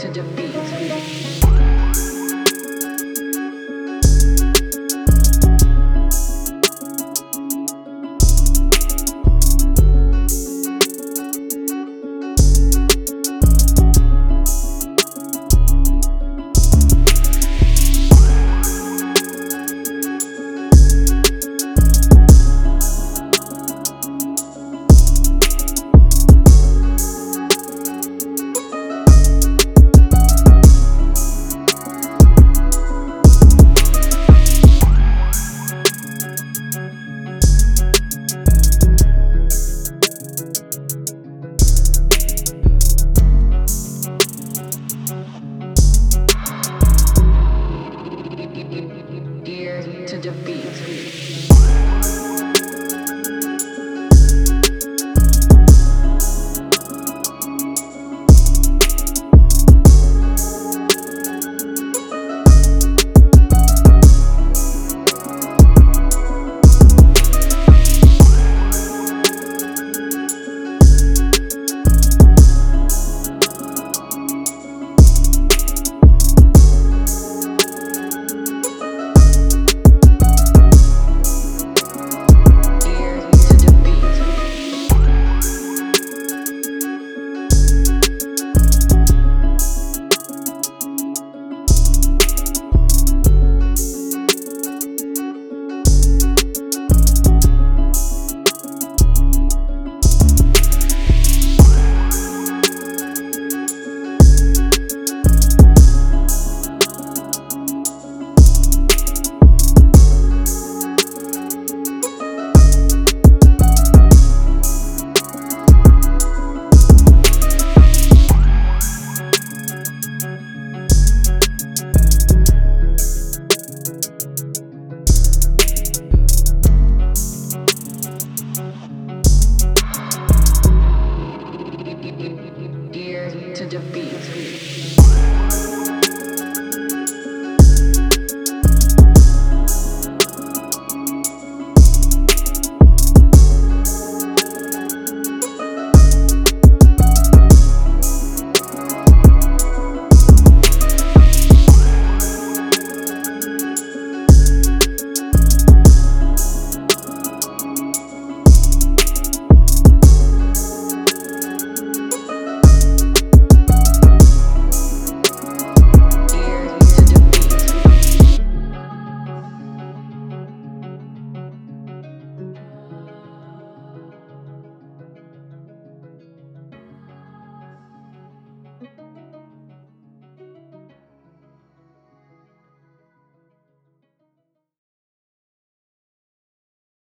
to defeat. To